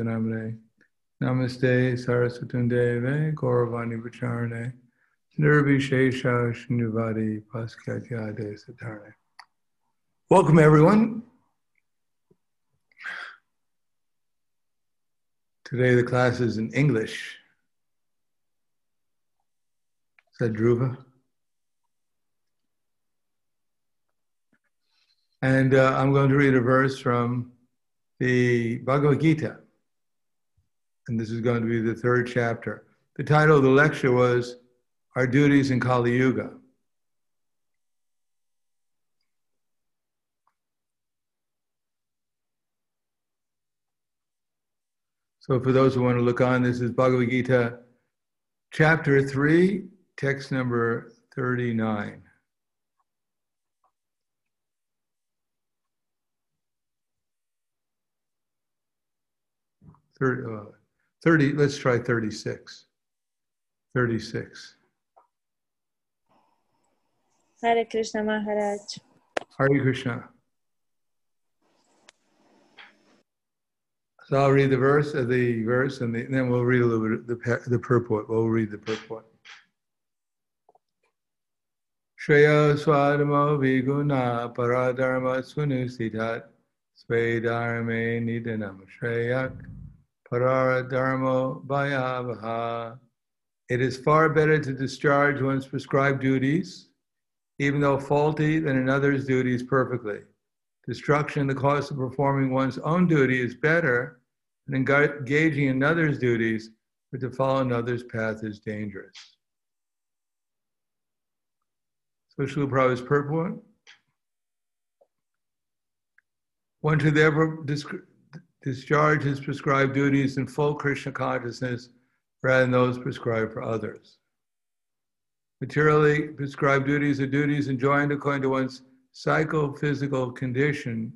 Namane. Namaste Gauravani Shinuvadi Paskatyade Satarne. Welcome everyone. Today the class is in English. Is that Dhruva? And uh, I'm going to read a verse from the Bhagavad Gita. And this is going to be the third chapter. The title of the lecture was Our Duties in Kali Yuga. So, for those who want to look on, this is Bhagavad Gita, chapter 3, text number 39. 30, uh, 30, let's try 36. 36. Hare Krishna Maharaj. Hare Krishna. So I'll read the verse, uh, the verse, and, the, and, then we'll read a little bit the the purport. We'll read the purport. Shreya swadamo viguna paradharma sunusitat svedharme nidanam shreyak parara dharmo bhayavaha. It is far better to discharge one's prescribed duties, even though faulty, than another's duties perfectly. Destruction, the cost of performing one's own duty, is better than engaging another's duties, but to follow another's path is dangerous. So Srila Prabhupada's purport. One should therefore discharge his prescribed duties in full Krishna consciousness rather than those prescribed for others. Materially prescribed duties are duties enjoined according to one's psychophysical condition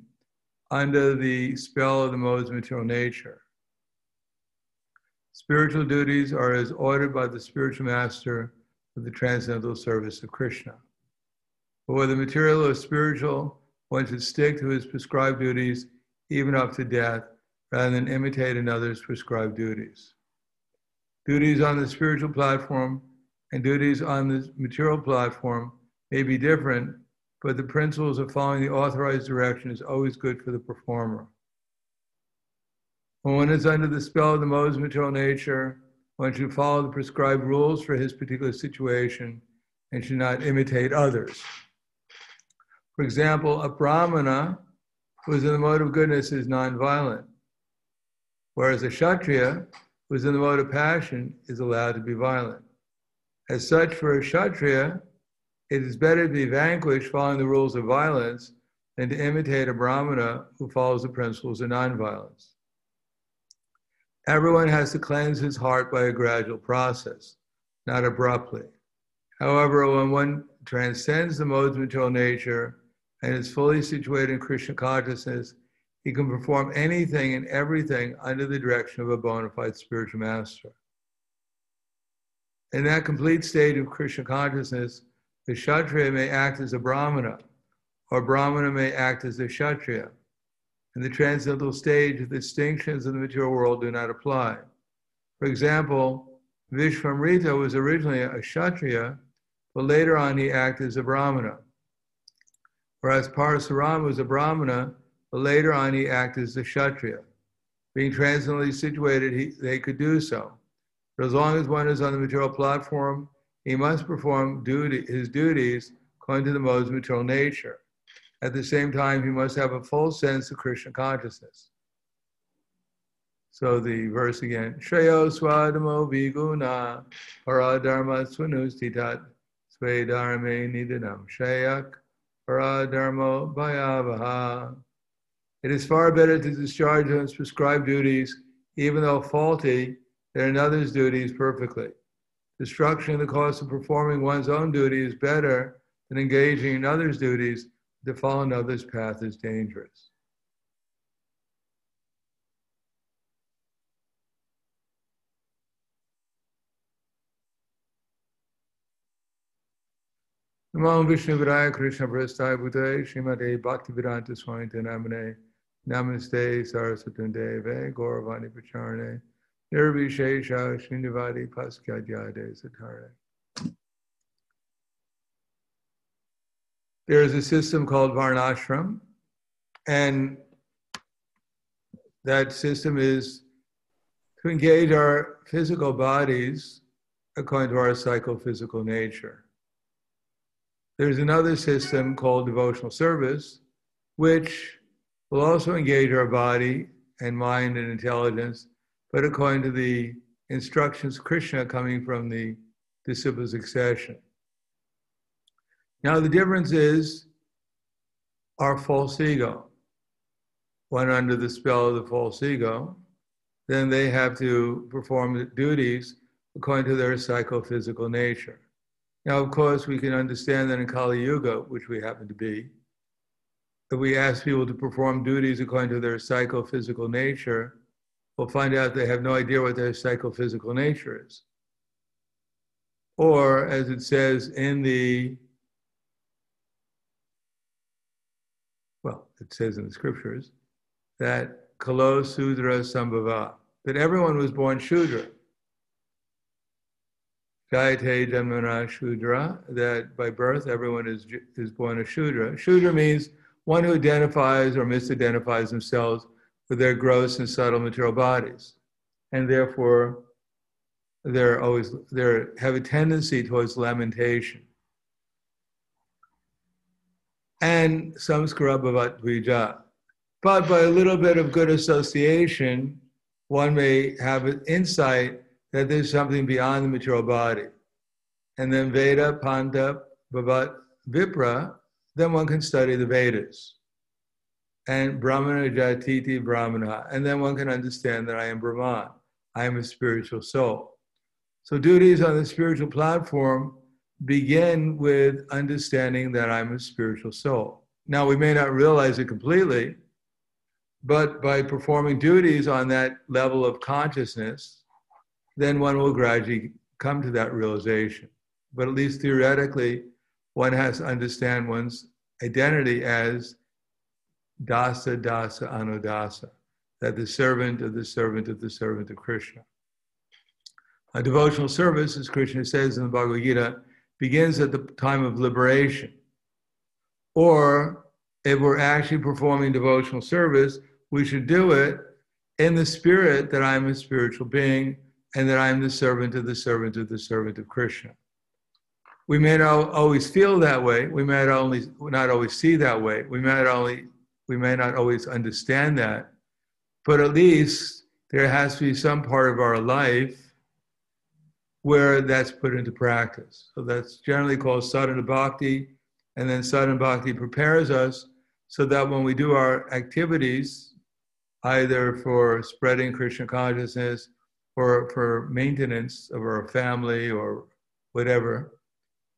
under the spell of the mode's of material nature. Spiritual duties are as ordered by the spiritual master of the transcendental service of Krishna. But whether material or spiritual, one should stick to his prescribed duties even up to death rather than imitate another's prescribed duties. Duties on the spiritual platform and duties on the material platform may be different, but the principles of following the authorized direction is always good for the performer. When one is under the spell of the mode's material nature, one should follow the prescribed rules for his particular situation and should not imitate others. For example, a brahmana who is in the mode of goodness is nonviolent. Whereas a Kshatriya, who is in the mode of passion, is allowed to be violent. As such, for a Kshatriya, it is better to be vanquished following the rules of violence than to imitate a Brahmana who follows the principles of nonviolence. Everyone has to cleanse his heart by a gradual process, not abruptly. However, when one transcends the mode's of material nature and is fully situated in Krishna consciousness, he can perform anything and everything under the direction of a bona fide spiritual master. In that complete state of Krishna consciousness, the Kshatriya may act as a Brahmana, or Brahmana may act as a Kshatriya. In the transcendental stage, the distinctions of the material world do not apply. For example, Vishvamitra was originally a Kshatriya, but later on he acted as a Brahmana. Whereas Parasurama was a Brahmana, but later on he acted as a Kshatriya. Being transcendently situated, he, they could do so. But as long as one is on the material platform, he must perform duty, his duties according to the mode's material nature. At the same time, he must have a full sense of Krishna consciousness. So the verse again, Shreyo swadamo viguna paradharma swanustitat svedharme nidanam shayak paradharmo bhayavaha it is far better to discharge one's prescribed duties, even though faulty, than another's duties perfectly. Destruction of the cost of performing one's own duty is better than engaging in others' duties. To follow another's path is dangerous. Namo Vishnu Krishna Prasthaya Bhutaya Bhaktivedanta Swami Namaste Saraswatundeve Gauravani Pacharne Nirvishesha Srinivadi Paskadyade Satarne. There is a system called Varnashram, and that system is to engage our physical bodies according to our psychophysical nature. There's another system called devotional service, which will also engage our body and mind and intelligence, but according to the instructions Krishna coming from the disciple succession. Now, the difference is our false ego. When under the spell of the false ego, then they have to perform duties according to their psychophysical nature. Now, of course, we can understand that in Kali Yuga, which we happen to be, if we ask people to perform duties according to their psychophysical nature, we'll find out they have no idea what their psychophysical nature is. Or, as it says in the, well, it says in the scriptures, that Kalo Sudra Sambhava, that everyone was born Shudra. Jayate Jamana Shudra, that by birth everyone is, is born a Shudra. Shudra means one who identifies or misidentifies themselves with their gross and subtle material bodies. And therefore, they're always they have a tendency towards lamentation. And samskara bhavat dvija. But by a little bit of good association, one may have an insight that there's something beyond the material body. And then Veda, Panta, Bhavat, Vipra, then one can study the Vedas. And Brahmana Jatiti Brahmana. And then one can understand that I am Brahman. I am a spiritual soul. So duties on the spiritual platform begin with understanding that I'm a spiritual soul. Now, we may not realize it completely, but by performing duties on that level of consciousness, then one will gradually come to that realization. But at least theoretically, one has to understand one's identity as dasa dasa anudasa, that the servant of the servant of the servant of Krishna. A devotional service, as Krishna says in the Bhagavad Gita, begins at the time of liberation. Or if we're actually performing devotional service, we should do it in the spirit that I'm a spiritual being and that I'm the servant of the servant of the servant of Krishna. We may not always feel that way. We may not only not always see that way. We may not only we may not always understand that, but at least there has to be some part of our life where that's put into practice. So that's generally called sadhana bhakti, and then sadhana bhakti prepares us so that when we do our activities, either for spreading Krishna consciousness or for maintenance of our family or whatever,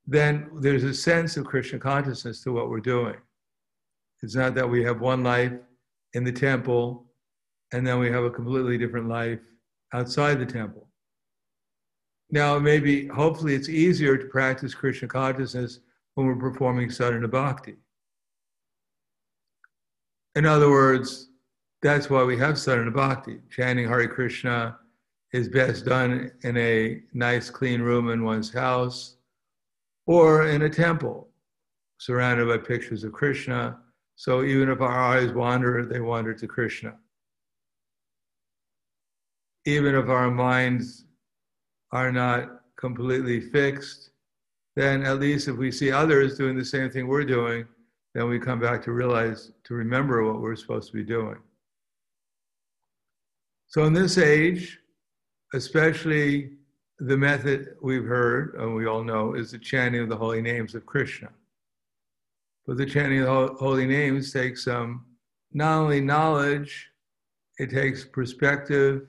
then there's a sense of Krishna consciousness to what we're doing. It's not that we have one life in the temple and then we have a completely different life outside the temple. Now, maybe, hopefully, it's easier to practice Krishna consciousness when we're performing sadhana bhakti. In other words, that's why we have sadhana bhakti. Chanting Hare Krishna is best done in a nice, clean room in one's house or in a temple surrounded by pictures of Krishna. So even if our eyes wander, they wander to Krishna. Even if our minds are not completely fixed, then at least if we see others doing the same thing we're doing, then we come back to realize, to remember what we're supposed to be doing. So in this age, especially the method we've heard and we all know is the chanting of the holy names of Krishna. But the chanting of the holy names takes some not only knowledge, it takes perspective,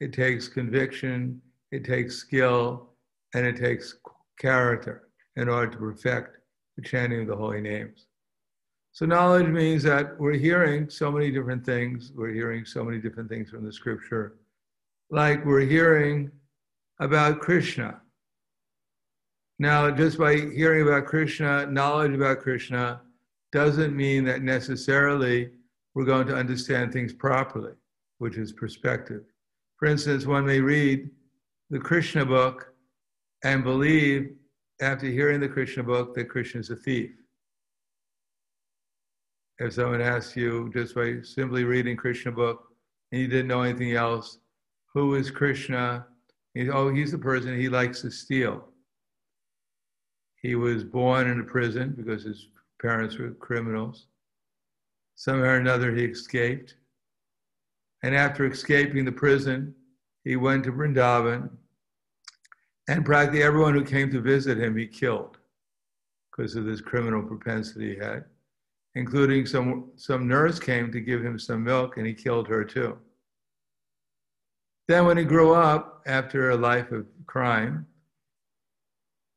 it takes conviction, it takes skill, and it takes character in order to perfect the chanting of the holy names. So knowledge means that we're hearing so many different things. We're hearing so many different things from the scripture. Like we're hearing about Krishna. Now, just by hearing about Krishna, knowledge about Krishna doesn't mean that necessarily we're going to understand things properly, which is perspective. For instance, one may read the Krishna book and believe, after hearing the Krishna book, that Krishna is a thief. If someone asks you just by simply reading Krishna book and you didn't know anything else, who is Krishna? Oh, he's the person he likes to steal. He was born in a prison because his parents were criminals. Somehow or another, he escaped. And after escaping the prison, he went to Vrindavan. And practically everyone who came to visit him, he killed because of this criminal propensity he had, including some, some nurse came to give him some milk and he killed her too. Then, when he grew up after a life of crime,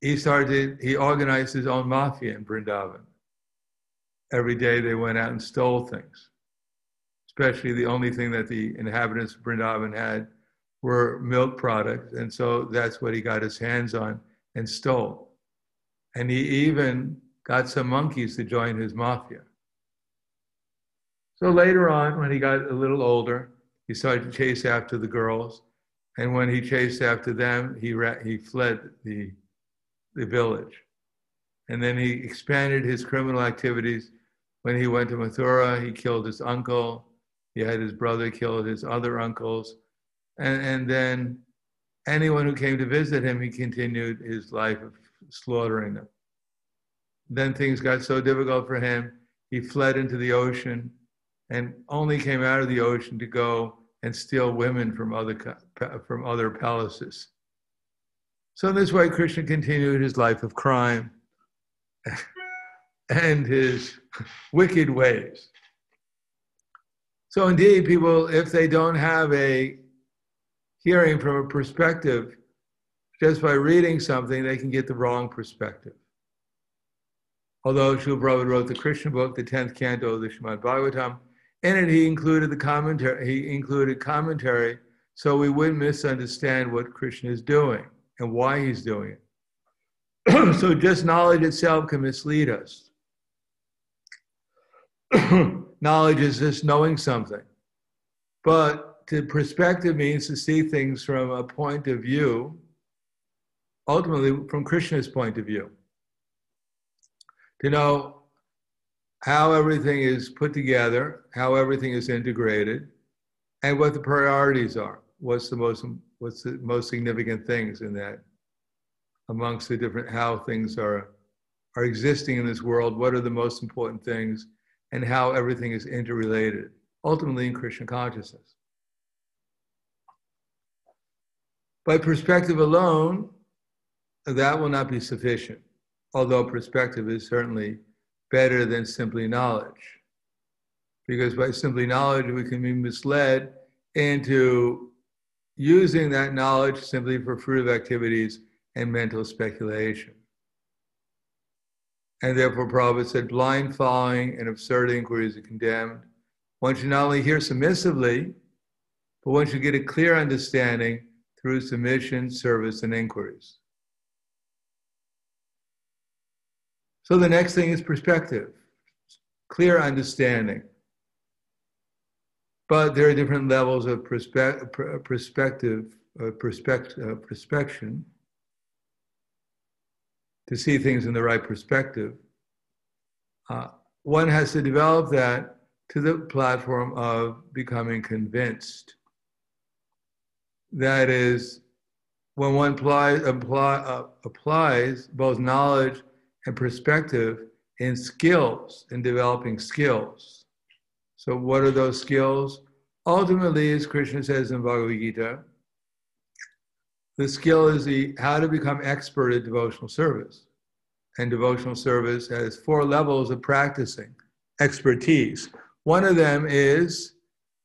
he started, he organized his own mafia in Vrindavan every day they went out and stole things. Especially the only thing that the inhabitants of Vrindavan had were milk products. And so that's what he got his hands on and stole. And he even got some monkeys to join his mafia. So later on, when he got a little older, he started to chase after the girls. And when he chased after them, he, ra- he fled the, the village. And then he expanded his criminal activities when he went to Mathura, he killed his uncle. He had his brother kill his other uncles. And, and then anyone who came to visit him, he continued his life of slaughtering them. Then things got so difficult for him, he fled into the ocean and only came out of the ocean to go and steal women from other, from other palaces. So, in this way, Krishna continued his life of crime and his wicked ways. So, indeed, people, if they don't have a hearing from a perspective, just by reading something, they can get the wrong perspective. Although Srila Prabhupada wrote the Krishna book, the 10th canto of the Srimad Bhagavatam, in it he included the commentary, he included commentary so we wouldn't misunderstand what Krishna is doing and why he's doing it. so just knowledge itself can mislead us. knowledge is just knowing something. But to perspective means to see things from a point of view, ultimately from Krishna's point of view. To know how everything is put together, how everything is integrated, and what the priorities are. What's the most what's the most significant things in that amongst the different how things are are existing in this world, what are the most important things and how everything is interrelated, ultimately in Krishna consciousness. By perspective alone, that will not be sufficient, although perspective is certainly better than simply knowledge. Because by simply knowledge, we can be misled into using that knowledge simply for fruitive activities and mental speculation. And therefore, Prabhupada said, blind following and absurd inquiries are condemned. One should not only hear submissively, but one should get a clear understanding through submission, service, and inquiries. So the next thing is perspective, clear understanding. But there are different levels of perspe- perspective, uh, perspect- uh, perspection to see things in the right perspective. Uh, one has to develop that to the platform of becoming convinced. That is, when one apply, apply, uh, applies both knowledge and perspective in skills, in developing skills. So, what are those skills? Ultimately, as Krishna says in Bhagavad Gita, the skill is the how to become expert at devotional service. And devotional service has four levels of practicing expertise. One of them is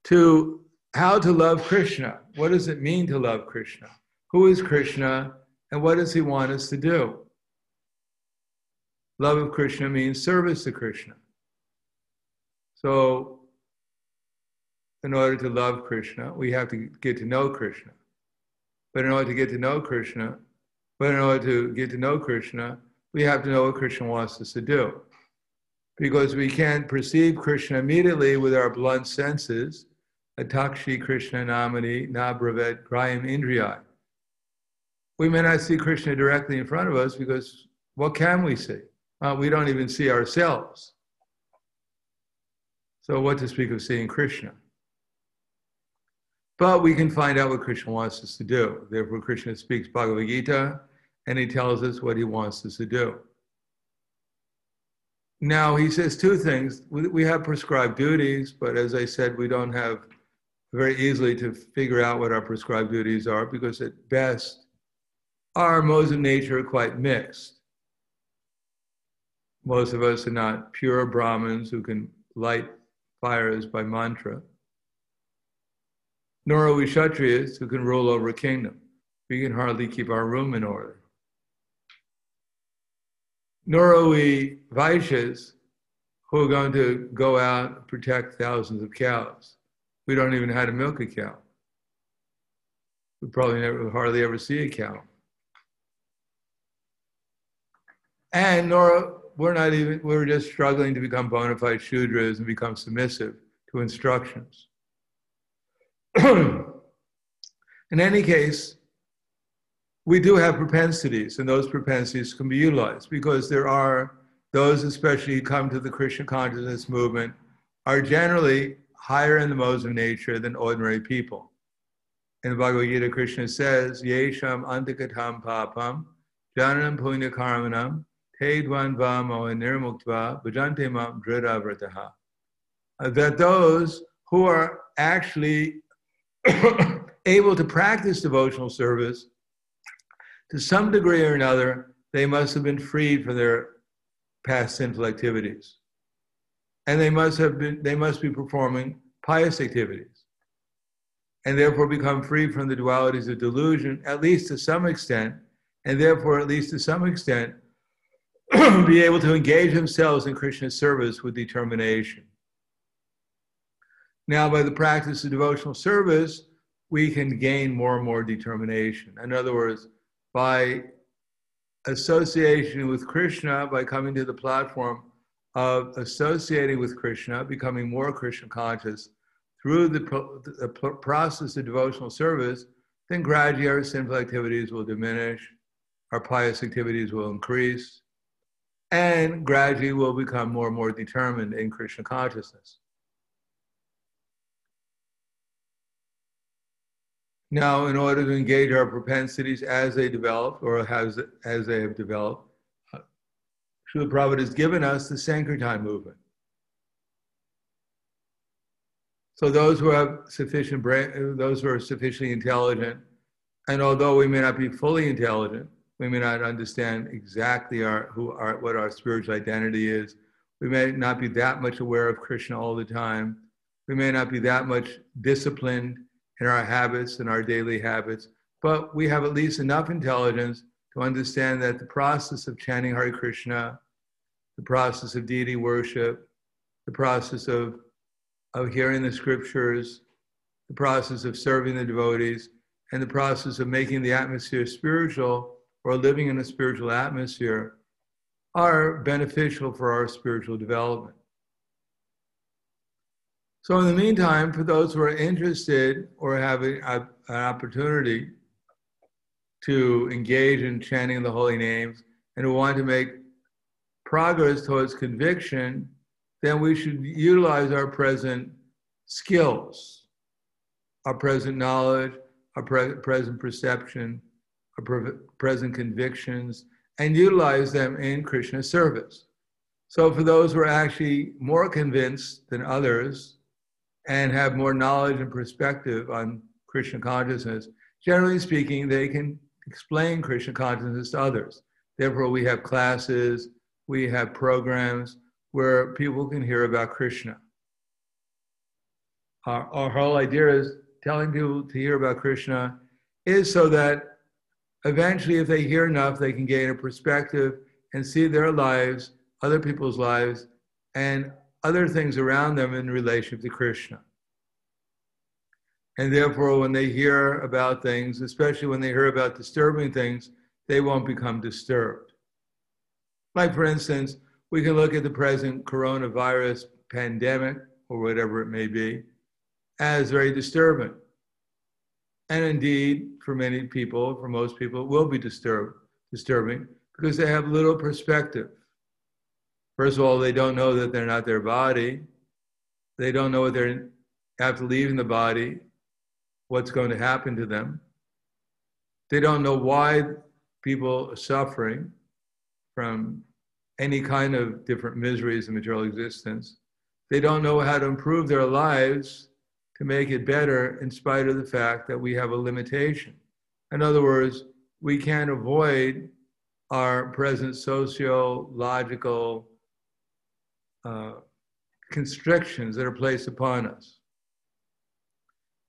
to how to love Krishna. What does it mean to love Krishna? Who is Krishna and what does he want us to do? Love of Krishna means service to Krishna. So, in order to love Krishna, we have to get to know Krishna. But in order to get to know Krishna, but in order to get to know Krishna, we have to know what Krishna wants us to do. because we can't perceive Krishna immediately with our blunt senses. Atakshi Krishna Namani Nabravet Grayam Indriya. We may not see Krishna directly in front of us because what can we see? Uh, we don't even see ourselves. So, what to speak of seeing Krishna? But we can find out what Krishna wants us to do. Therefore, Krishna speaks Bhagavad Gita and he tells us what he wants us to do. Now, he says two things. We have prescribed duties, but as I said, we don't have very easily to figure out what our prescribed duties are because, at best, our modes of nature are quite mixed. Most of us are not pure Brahmins who can light fires by mantra, nor are we Kshatriyas who can rule over a kingdom. We can hardly keep our room in order nor are we Vaishyas who are going to go out and protect thousands of cows. We don't even know how to milk a cow. We probably never, hardly ever see a cow. And nor we're not even, we're just struggling to become bona fide Shudras and become submissive to instructions. In any case, we do have propensities, and those propensities can be utilized because there are those, especially who come to the Krishna consciousness movement, are generally higher in the modes of nature than ordinary people. In the Bhagavad Gita, Krishna says, Yesham antikatam papam, jananam punya karmanam, vamo nirmuktva, bhajante mam vrataha. Uh, that those who are actually able to practice devotional service to some degree or another, they must have been freed from their past sinful activities. And they must have been, they must be performing pious activities. And therefore become free from the dualities of delusion, at least to some extent, and therefore, at least to some extent, be able to engage themselves in Krishna's service with determination. Now, by the practice of devotional service, we can gain more and more determination. In other words, by association with Krishna, by coming to the platform of associating with Krishna, becoming more Krishna conscious through the, the process of devotional service, then gradually our sinful activities will diminish, our pious activities will increase, and gradually we'll become more and more determined in Krishna consciousness. Now, in order to engage our propensities as they develop or as, as they have developed, uh, Srila Prabhupada has given us the Sankirtan movement. So those who have sufficient brain, those who are sufficiently intelligent, and although we may not be fully intelligent, we may not understand exactly our, who our, what our spiritual identity is. We may not be that much aware of Krishna all the time. We may not be that much disciplined in our habits and our daily habits, but we have at least enough intelligence to understand that the process of chanting Hare Krishna, the process of deity worship, the process of, of hearing the scriptures, the process of serving the devotees, and the process of making the atmosphere spiritual or living in a spiritual atmosphere are beneficial for our spiritual development. So, in the meantime, for those who are interested or have a, a, an opportunity to engage in chanting the holy names and who want to make progress towards conviction, then we should utilize our present skills, our present knowledge, our pre- present perception, present convictions, and utilize them in Krishna service. So, for those who are actually more convinced than others, and have more knowledge and perspective on Krishna consciousness, generally speaking, they can explain Krishna consciousness to others. Therefore, we have classes, we have programs where people can hear about Krishna. Our, our whole idea is telling people to hear about Krishna is so that eventually, if they hear enough, they can gain a perspective and see their lives, other people's lives, and other things around them in relation to Krishna. And therefore, when they hear about things, especially when they hear about disturbing things, they won't become disturbed. Like, for instance, We can look at the present coronavirus pandemic or whatever it may be as very disturbing. And indeed, for many people, for most people, it will be disturb, disturbing because they have little perspective. First of all, they don't know that they're not their body. They don't know what they're after leaving the body, what's going to happen to them. They don't know why people are suffering from any kind of different miseries in material existence. They don't know how to improve their lives to make it better in spite of the fact that we have a limitation. In other words, we can't avoid our present sociological uh, constrictions that are placed upon us.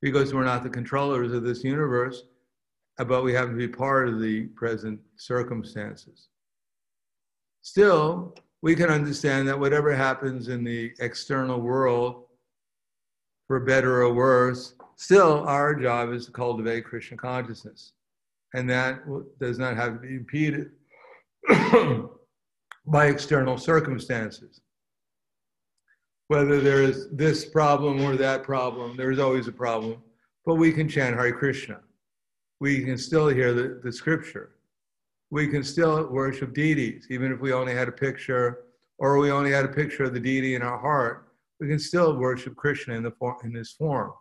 Because we're not the controllers of this universe, but we happen to be part of the present circumstances. Still, we can understand that whatever happens in the external world, for better or worse, still our job is to cultivate Krishna consciousness. And that does not have to be impeded by external circumstances. Whether there is this problem or that problem, there is always a problem, but we can chant Hare Krishna. We can still hear the, the scripture we can still worship deities, even if we only had a picture or we only had a picture of the deity in our heart. We can still worship Krishna in, the form, in this form.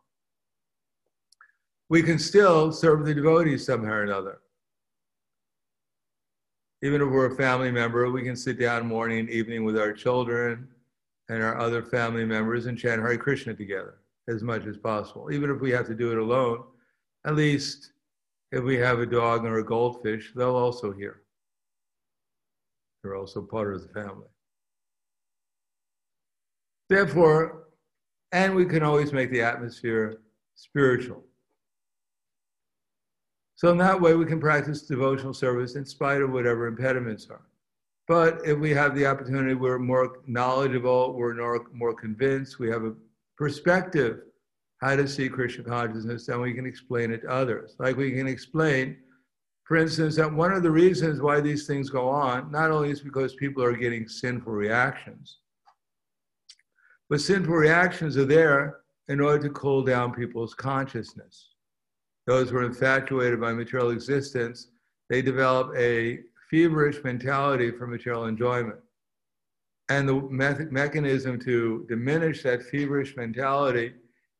We can still serve the devotees somehow or another. Even if we're a family member, we can sit down morning and evening with our children and our other family members and chant Hare Krishna together as much as possible. Even if we have to do it alone, at least if we have a dog or a goldfish, they'll also hear. They're also part of the family. Therefore, and we can always make the atmosphere spiritual. So in that way, we can practice devotional service in spite of whatever impediments are. But if we have the opportunity, we're more knowledgeable, we're more, more convinced, we have a perspective how to see Krishna consciousness, and we can explain it to others. Like we can explain, for instance, that one of the reasons why these things go on, not only is because people are getting sinful reactions, but sinful reactions are there in order to cool down people's consciousness. Those who are infatuated by material existence, they develop a feverish mentality for material enjoyment. And the me- mechanism to diminish that feverish mentality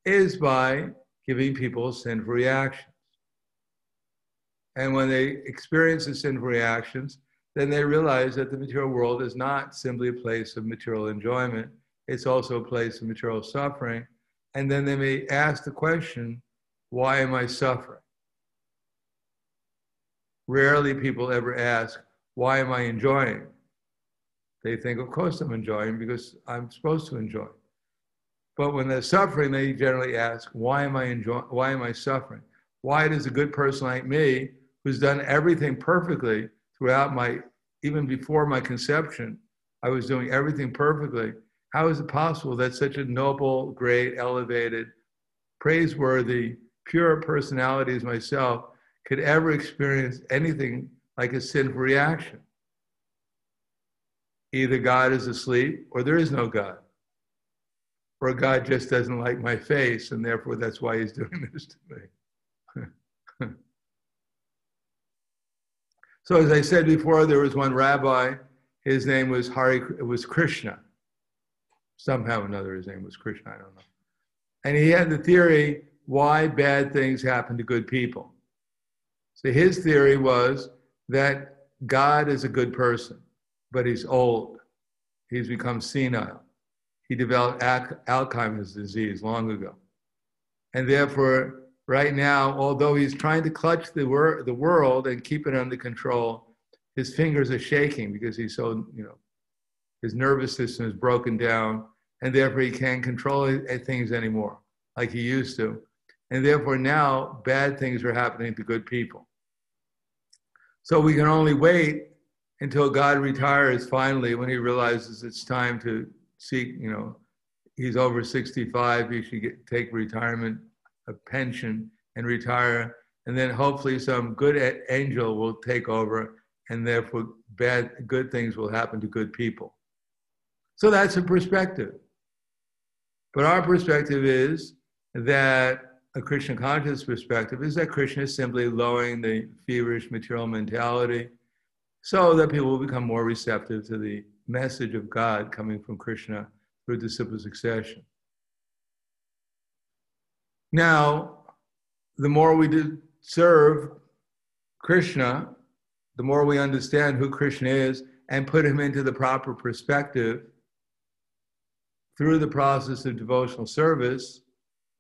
is by giving people sinful reactions. And when they experience the sinful reactions, then they realize that the material world is not simply a place of material enjoyment, it's also a place of material suffering. And then they may ask the question, why am I suffering? Rarely people ever ask, why am I enjoying? They think, of course I'm enjoying because I'm supposed to enjoy. But when they're suffering, they generally ask, why am I enjoying, why am I suffering? Why does a good person like me, who's done everything perfectly throughout my, even before my conception, I was doing everything perfectly. How is it possible that such a noble, great, elevated, praiseworthy, pure personality as myself could ever experience anything like a sinful reaction? Either God is asleep or there is no God or God just doesn't like my face, and therefore that's why he's doing this to me. so, as I said before, there was one rabbi. His name was Hari. It was Krishna. Somehow or another, his name was Krishna. I don't know. And he had the theory why bad things happen to good people. So his theory was that God is a good person, but he's old. He's become senile he developed Alzheimer's disease long ago. And therefore, right now, although he's trying to clutch the, wor- the world and keep it under control, his fingers are shaking because he's so, you know, his nervous system is broken down, and therefore he can't control eh, things anymore like he used to. And therefore, now bad things are happening to good people. So we can only wait until God retires finally when he realizes it's time to seek, you know, he's over 65, he should get, take retirement, a pension, and retire. And then hopefully some good angel will take over, and therefore bad, good things will happen to good people. So that's a perspective. But our perspective is that a Krishna conscious perspective is that Krishna is simply lowering the feverish material mentality so that people will become more receptive to the message of God coming from Krishna through the disciple succession. Now, the more we serve Krishna, the more we understand who Krishna is and put him into the proper perspective through the process of devotional service,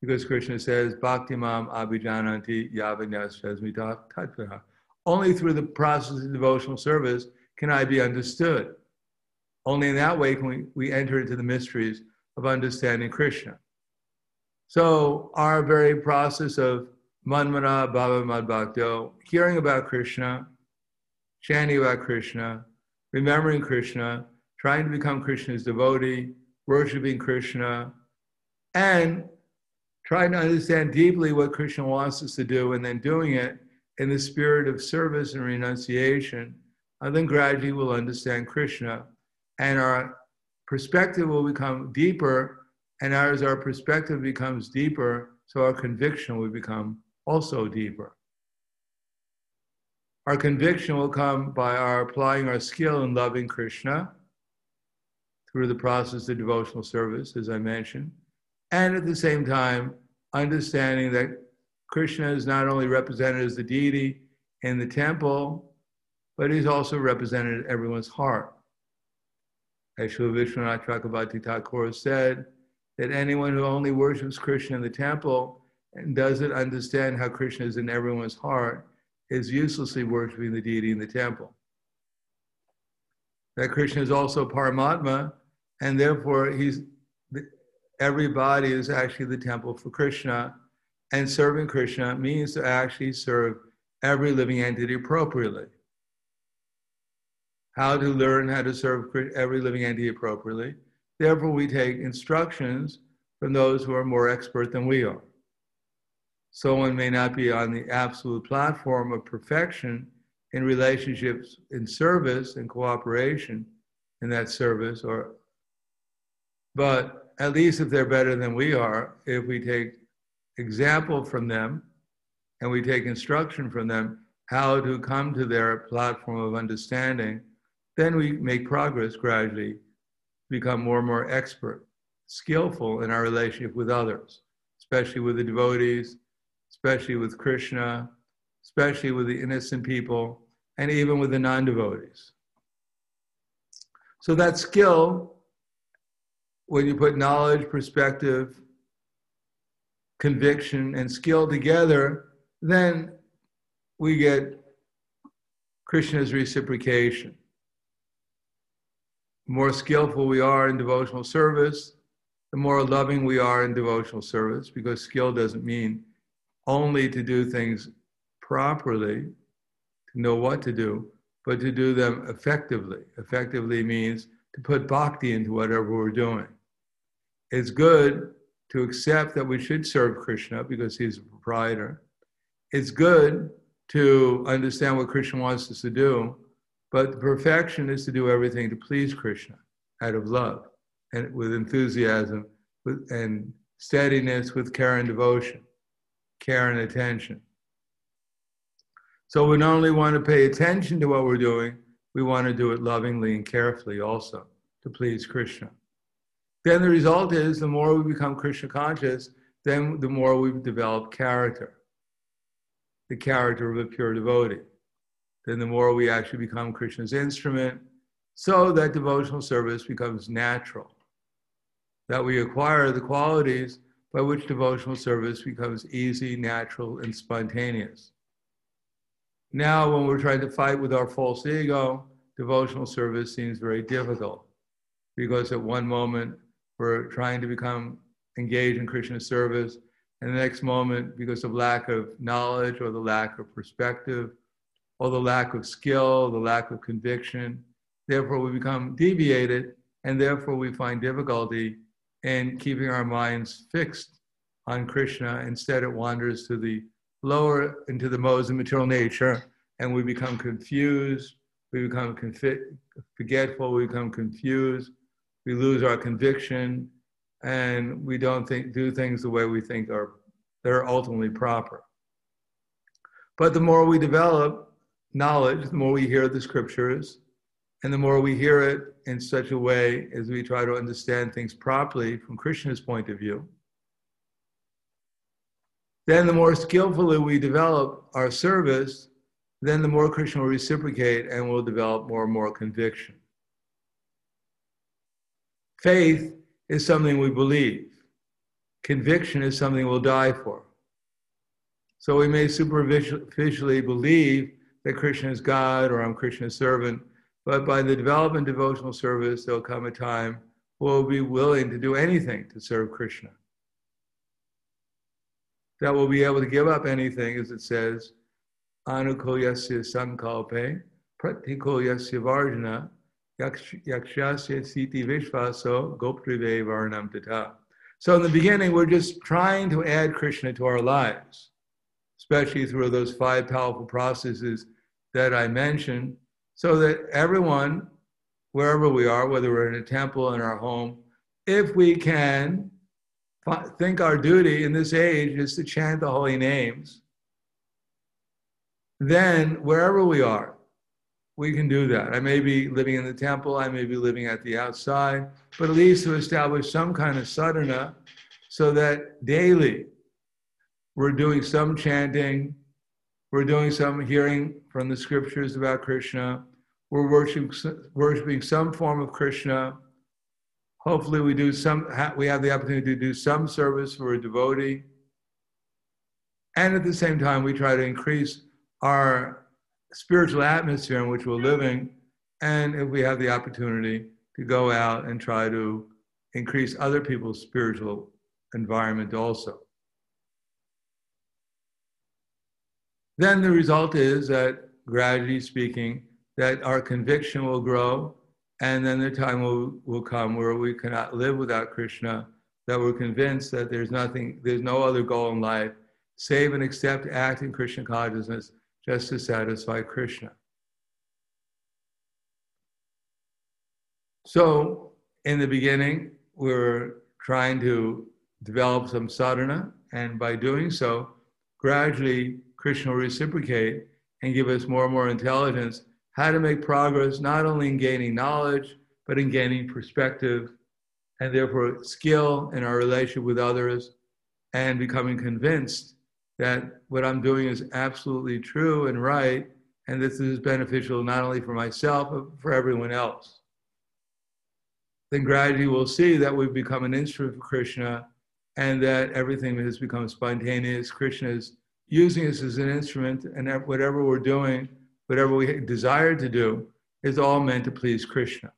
because Krishna says, Bhakti Mam Abhijananti Yavanyas Only through the process of devotional service can I be understood. Only in that way can we, we enter into the mysteries of understanding Krishna. So, our very process of Manmana Bhava Madbhakto, hearing about Krishna, chanting about Krishna, remembering Krishna, trying to become Krishna's devotee, worshiping Krishna, and trying to understand deeply what Krishna wants us to do and then doing it in the spirit of service and renunciation, and then gradually we'll understand Krishna and our perspective will become deeper. And as our perspective becomes deeper, so our conviction will become also deeper. Our conviction will come by our applying our skill in loving Krishna through the process of devotional service, as I mentioned, and at the same time, understanding that Krishna is not only represented as the deity in the temple, but he's also represented in everyone's heart. As Vishwanath Chakravarti Thakur said, that anyone who only worships Krishna in the temple and doesn't understand how Krishna is in everyone's heart is uselessly worshiping the deity in the temple. That Krishna is also Paramatma, and therefore he's everybody is actually the temple for Krishna, and serving Krishna means to actually serve every living entity appropriately. How to learn how to serve every living entity appropriately. Therefore, we take instructions from those who are more expert than we are. Someone may not be on the absolute platform of perfection in relationships in service and cooperation in that service or but at least if they're better than we are if we take example from them and we take instruction from them how to come to their platform of understanding then we make progress gradually become more and more expert skillful in our relationship with others especially with the devotees especially with Krishna, especially with the innocent people, and even with the non devotees. So that skill, when you put knowledge, perspective, conviction, and skill together, then we get Krishna's reciprocation. The more skillful we are in devotional service, the more loving we are in devotional service, because skill doesn't mean only to do things properly, to know what to do, but to do them effectively. Effectively means to put bhakti into whatever we're doing. It's good to accept that we should serve Krishna because he's a proprietor. It's good to understand what Krishna wants us to do, but the perfection is to do everything to please Krishna out of love and with enthusiasm with, and steadiness with care and devotion care and attention. So we not only want to pay attention to what we're doing, we want to do it lovingly and carefully also to please Krishna. Then the result is the more we become Krishna conscious, then the more we develop character, the character of a pure devotee. Then the more we actually become Krishna's instrument, so that devotional service becomes natural. That we acquire the qualities by which devotional service becomes easy, natural, and spontaneous. Now, when we're trying to fight with our false ego, devotional service seems very difficult because at one moment we're trying to become engaged in Krishna service, and the next moment, because of lack of knowledge or the lack of perspective, or the lack of skill, the lack of conviction, therefore we become deviated, and therefore we find difficulty in keeping our minds fixed on Krishna. Instead, it wanders to the lower, into the modes of material nature, and we become confused, we become confi- forgetful, we become confused, we lose our conviction, and we don't think, do things the way we think are they're ultimately proper. But the more we develop knowledge, the more we hear the scriptures, and the more we hear it in such a way as we try to understand things properly from Krishna's point of view, then the more skillfully we develop our service, then the more Krishna will reciprocate and will develop more and more conviction. Faith is something we believe. Conviction is something we'll die for. So we may superficially believe that Krishna is God or I'm Krishna's servant, but by the development of devotional service, there'll come a time we'll be willing to do anything to serve Krishna. That we'll be able to give up anything, as it says, anukulyasya sankalpe, pratikulyasya varjana, varnam tata. So in the beginning, we're just trying to add Krishna to our lives, especially through those five powerful processes that I mentioned, so that everyone, wherever we are, whether we're in a temple, or in our home, if we can think our duty in this age is to chant the holy names, then wherever we are, we can do that. I may be living in the temple, I may be living at the outside, but at least to establish some kind of sadhana so that daily we're doing some chanting, we're doing some hearing from the scriptures about Krishna, we're worshiping, worshiping some form of Krishna. Hopefully, we do some. We have the opportunity to do some service for a devotee, and at the same time, we try to increase our spiritual atmosphere in which we're living, and if we have the opportunity to go out and try to increase other people's spiritual environment also. Then the result is that, gradually speaking, that our conviction will grow, and then the time will, will come where we cannot live without Krishna, that we're convinced that there's nothing, there's no other goal in life save and accept act in Krishna consciousness just to satisfy Krishna. So, in the beginning, we are trying to develop some sadhana, and by doing so, gradually Krishna will reciprocate and give us more and more intelligence how to make progress not only in gaining knowledge, but in gaining perspective and therefore skill in our relationship with others and becoming convinced that what I'm doing is absolutely true and right, and this is beneficial not only for myself, but for everyone else. Then gradually we'll see that we've become an instrument for Krishna and that everything has become spontaneous. Krishna is using us as an instrument, and whatever we're doing, whatever we desire to do, is all meant to please Krishna.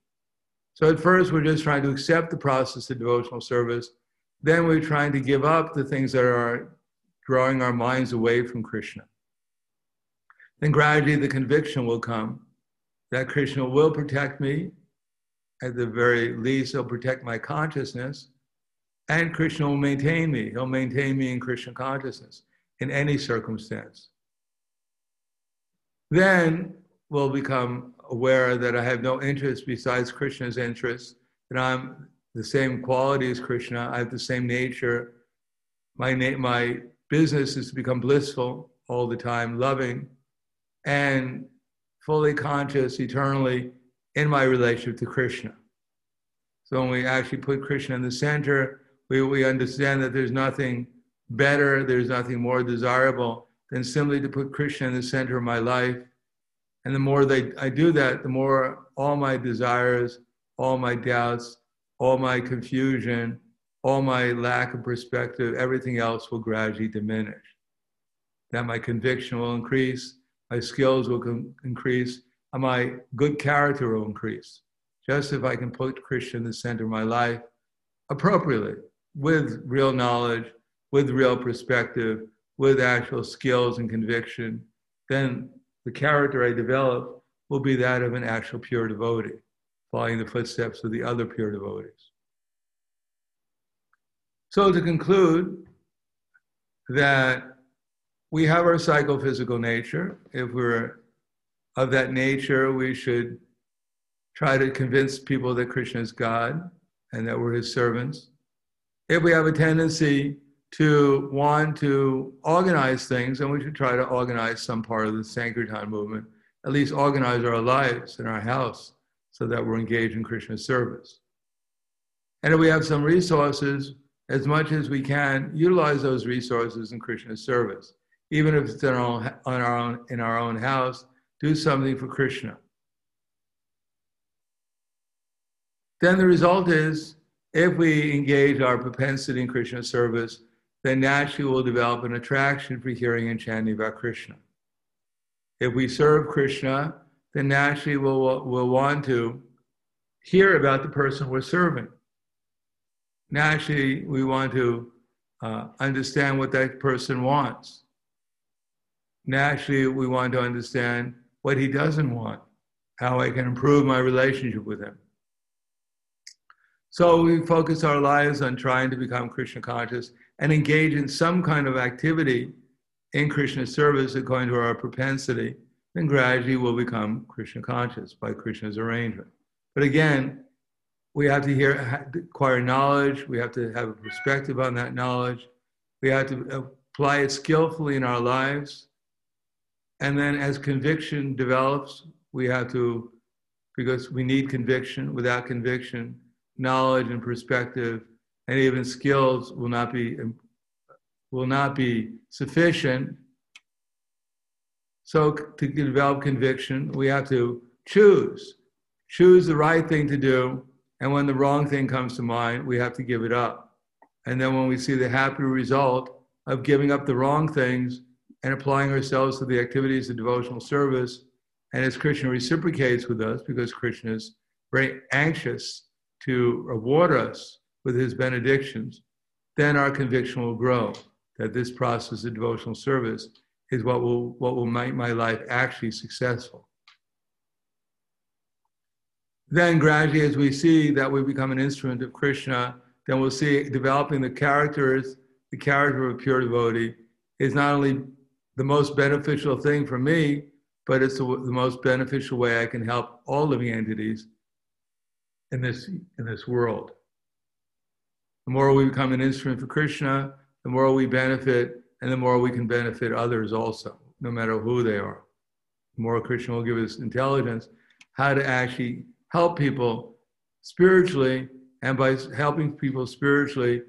So at first, we're just trying to accept the process of devotional service. Then we're trying to give up the things that are drawing our minds away from Krishna. Then gradually the conviction will come that Krishna will protect me. At the very least, he'll protect my consciousness. And Krishna will maintain me. He'll maintain me in Krishna consciousness in any circumstance. Then we'll become aware that I have no interest besides Krishna's interest, that I'm the same quality as Krishna, I have the same nature. My, na- my business is to become blissful all the time, loving, and fully conscious eternally in my relationship to Krishna. So when we actually put Krishna in the center, we, we understand that there's nothing better, there's nothing more desirable than simply to put Krishna in the center of my life. And the more they, I do that, the more all my desires, all my doubts, all my confusion, all my lack of perspective, everything else will gradually diminish. That my conviction will increase, my skills will com- increase, and my good character will increase. Just if I can put Krishna in the center of my life appropriately, with real knowledge, with real perspective, with actual skills and conviction, then the character I develop will be that of an actual pure devotee, following the footsteps of the other pure devotees. So to conclude, that we have our psychophysical nature. If we're of that nature, we should try to convince people that Krishna is God and that we're his servants. If we have a tendency to want to organize things, then we should try to organize some part of the Sankirtan movement, at least organize our lives in our house so that we're engaged in Krishna's service. And if we have some resources, as much as we can, utilize those resources in Krishna's service. Even if it's in our own, on our own, in our own house, do something for Krishna. Then the result is, if we engage our propensity in Krishna service, then naturally we'll develop an attraction for hearing and chanting about Krishna. If we serve Krishna, then naturally we'll, we'll want to hear about the person we're serving. Naturally, we want to uh, understand what that person wants. Naturally, we want to understand what he doesn't want, how I can improve my relationship with him. So we focus our lives on trying to become Krishna conscious and engage in some kind of activity in Krishna service according to our propensity, then gradually we'll become Krishna conscious by Krishna's arrangement. But again, we have to hear, acquire knowledge. We have to have a perspective on that knowledge. We have to apply it skillfully in our lives. And then as conviction develops, we have to, because we need conviction. Without conviction, knowledge and perspective and even skills will not be will not be sufficient so to develop conviction we have to choose choose the right thing to do and when the wrong thing comes to mind we have to give it up and then when we see the happy result of giving up the wrong things and applying ourselves to the activities of devotional service and as krishna reciprocates with us because krishna is very anxious to reward us with his benedictions, then our conviction will grow that this process of devotional service is what will, what will make my life actually successful. Then, gradually, as we see that we become an instrument of Krishna, then we'll see developing the characters, the character of a pure devotee is not only the most beneficial thing for me, but it's the, the most beneficial way I can help all living entities in this, in this world. The more we become an instrument for Krishna, the more we benefit, and the more we can benefit others also, no matter who they are. The more Krishna will give us intelligence how to actually help people spiritually, and by helping people spiritually,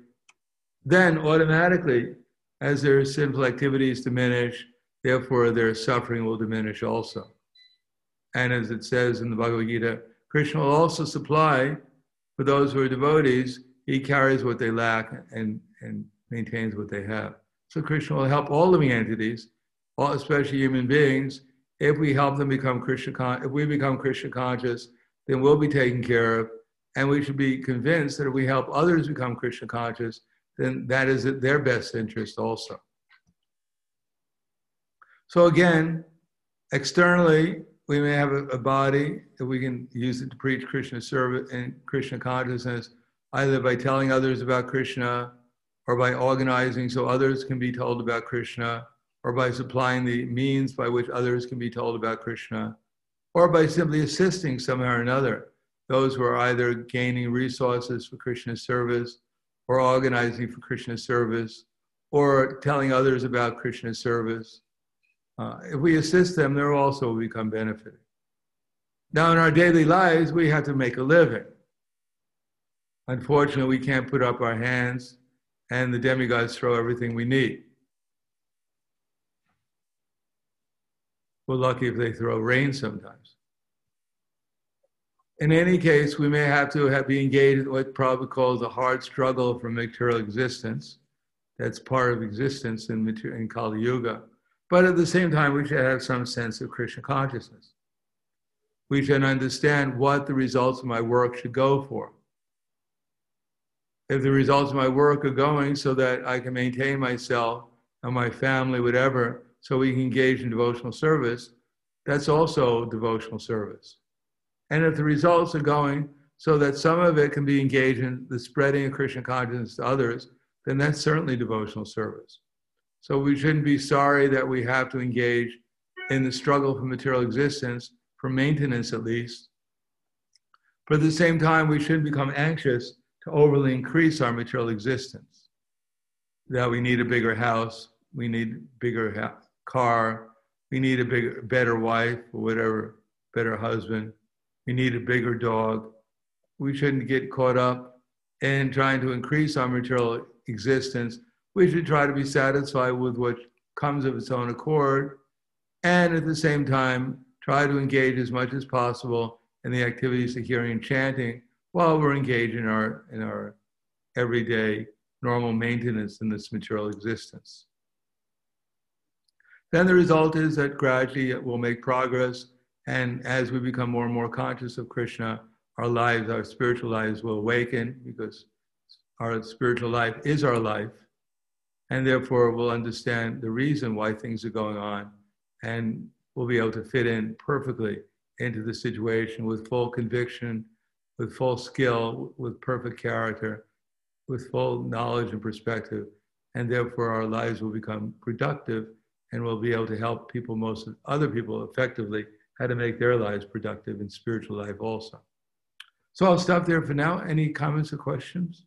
then automatically, as their sinful activities diminish, therefore their suffering will diminish also. And as it says in the Bhagavad Gita, Krishna will also supply for those who are devotees. He carries what they lack and, and maintains what they have. So Krishna will help all living entities, all, especially human beings, if we help them become Krishna if we become Krishna conscious, then we'll be taken care of. And we should be convinced that if we help others become Krishna conscious, then that is in their best interest also. So again, externally, we may have a, a, body that we can use it to preach Krishna service and Krishna consciousness, either by telling others about Krishna or by organizing so others can be told about Krishna, or by supplying the means by which others can be told about Krishna, or by simply assisting somehow or another those who are either gaining resources for Krishna's service, or organizing for Krishna's service, or telling others about Krishna's service uh, if we assist them, they'll also become benefited. Now, in our daily lives, we have to make a living. Unfortunately, we can't put up our hands and the demigods throw everything we need. We're lucky if they throw rain sometimes. In any case, we may have to have, be engaged in what Prabhupada calls a hard struggle for material existence. That's part of existence in, material, in Kali Yuga. But at the same time, we should have some sense of Krishna consciousness. We should understand what the results of my work should go for. If the results of my work are going so that I can maintain myself and my family, whatever, so we can engage in devotional service, that's also devotional service. And if the results are going so that some of it can be engaged in the spreading of Krishna consciousness to others, then that's certainly devotional service. So we shouldn't be sorry that we have to engage in the struggle for material existence, for maintenance at least. But at the same time, we shouldn't become anxious to overly increase our material existence. That we need a bigger house, we need bigger car, we need a bigger, better wife or whatever, better husband, we need a bigger dog. We shouldn't get caught up in trying to increase our material existence. We should try to be satisfied with what comes of its own accord, and at the same time, try to engage as much as possible in the activities of hearing and chanting while we're engaged in our, in our everyday normal maintenance in this material existence. Then the result is that gradually we'll make progress, and as we become more and more conscious of Krishna, our lives, our spiritual lives will awaken because our spiritual life is our life, and therefore we'll understand the reason why things are going on, and we'll be able to fit in perfectly into the situation with full conviction, with full skill, with perfect character, with full knowledge and perspective. And therefore, our lives will become productive and we'll be able to help people, most other people, effectively how to make their lives productive in spiritual life also. So I'll stop there for now. Any comments or questions?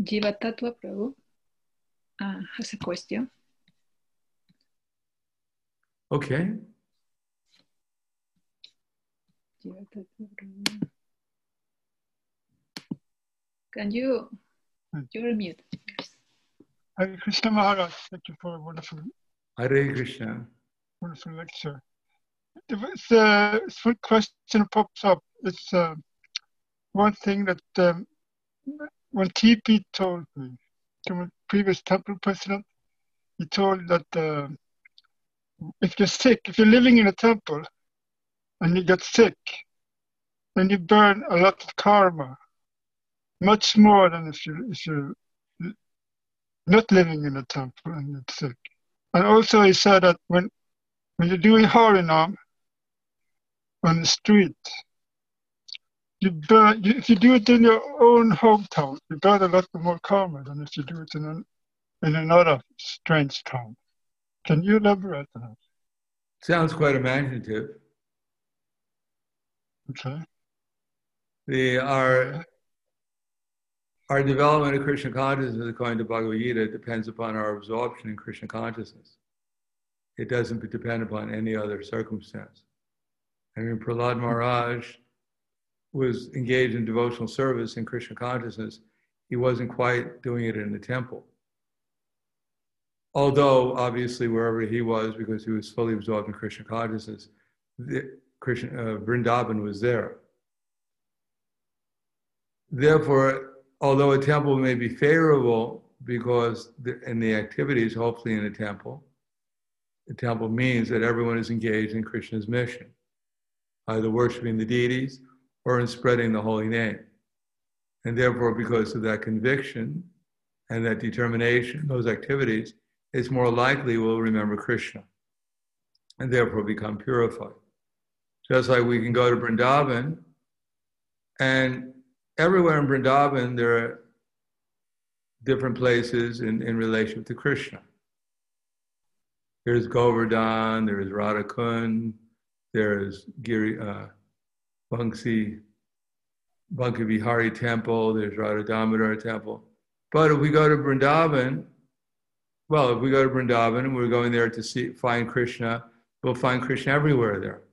Jiva Tattva Prabhu uh, has a question. Okay. Jiva Tattva Prabhu. Can you, you're mute. Hare Krishna Maharaj, thank you for a wonderful, Hare Krishna. wonderful lecture. The uh, one question pops up. It's uh, one thing that um, when TP told me, the previous temple president, he told that uh, if you're sick, if you're living in a temple and you get sick, then you burn a lot of karma, much more than if you if you're not living in a temple and you're sick. And also he said that when when you're doing Harinam on the street, you burn, you, if you do it in your own hometown, you burn a lot more karma than if you do it in, an, in another strange town. Can you elaborate on that? Sounds quite imaginative. Okay. The our our development of Krishna consciousness, according to Bhagavad Gita, depends upon our absorption in Krishna consciousness. It doesn't depend upon any other circumstance. I mean, Prahlad Maharaj was engaged in devotional service in Krishna consciousness. He wasn't quite doing it in the temple. Although, obviously, wherever he was, because he was fully absorbed in Krishna consciousness, the Krishna, uh, Vrindavan was there. Therefore, although a temple may be favorable because the, in the activities, hopefully in a temple, the temple means that everyone is engaged in Krishna's mission, either worshiping the deities or in spreading the holy name. And therefore, because of that conviction and that determination, those activities, it's more likely we'll remember Krishna and therefore become purified. Just like we can go to Vrindavan and everywhere in Vrindavan, there are different places in, in relation to Krishna. There's Govardhan, there's Radhakund, there's Giri, uh, Bangsi, Banke Bihari temple, there's Radha temple. But if we go to Vrindavan, well, if we go to Vrindavan and we're going there to see, find Krishna, we'll find Krishna everywhere there.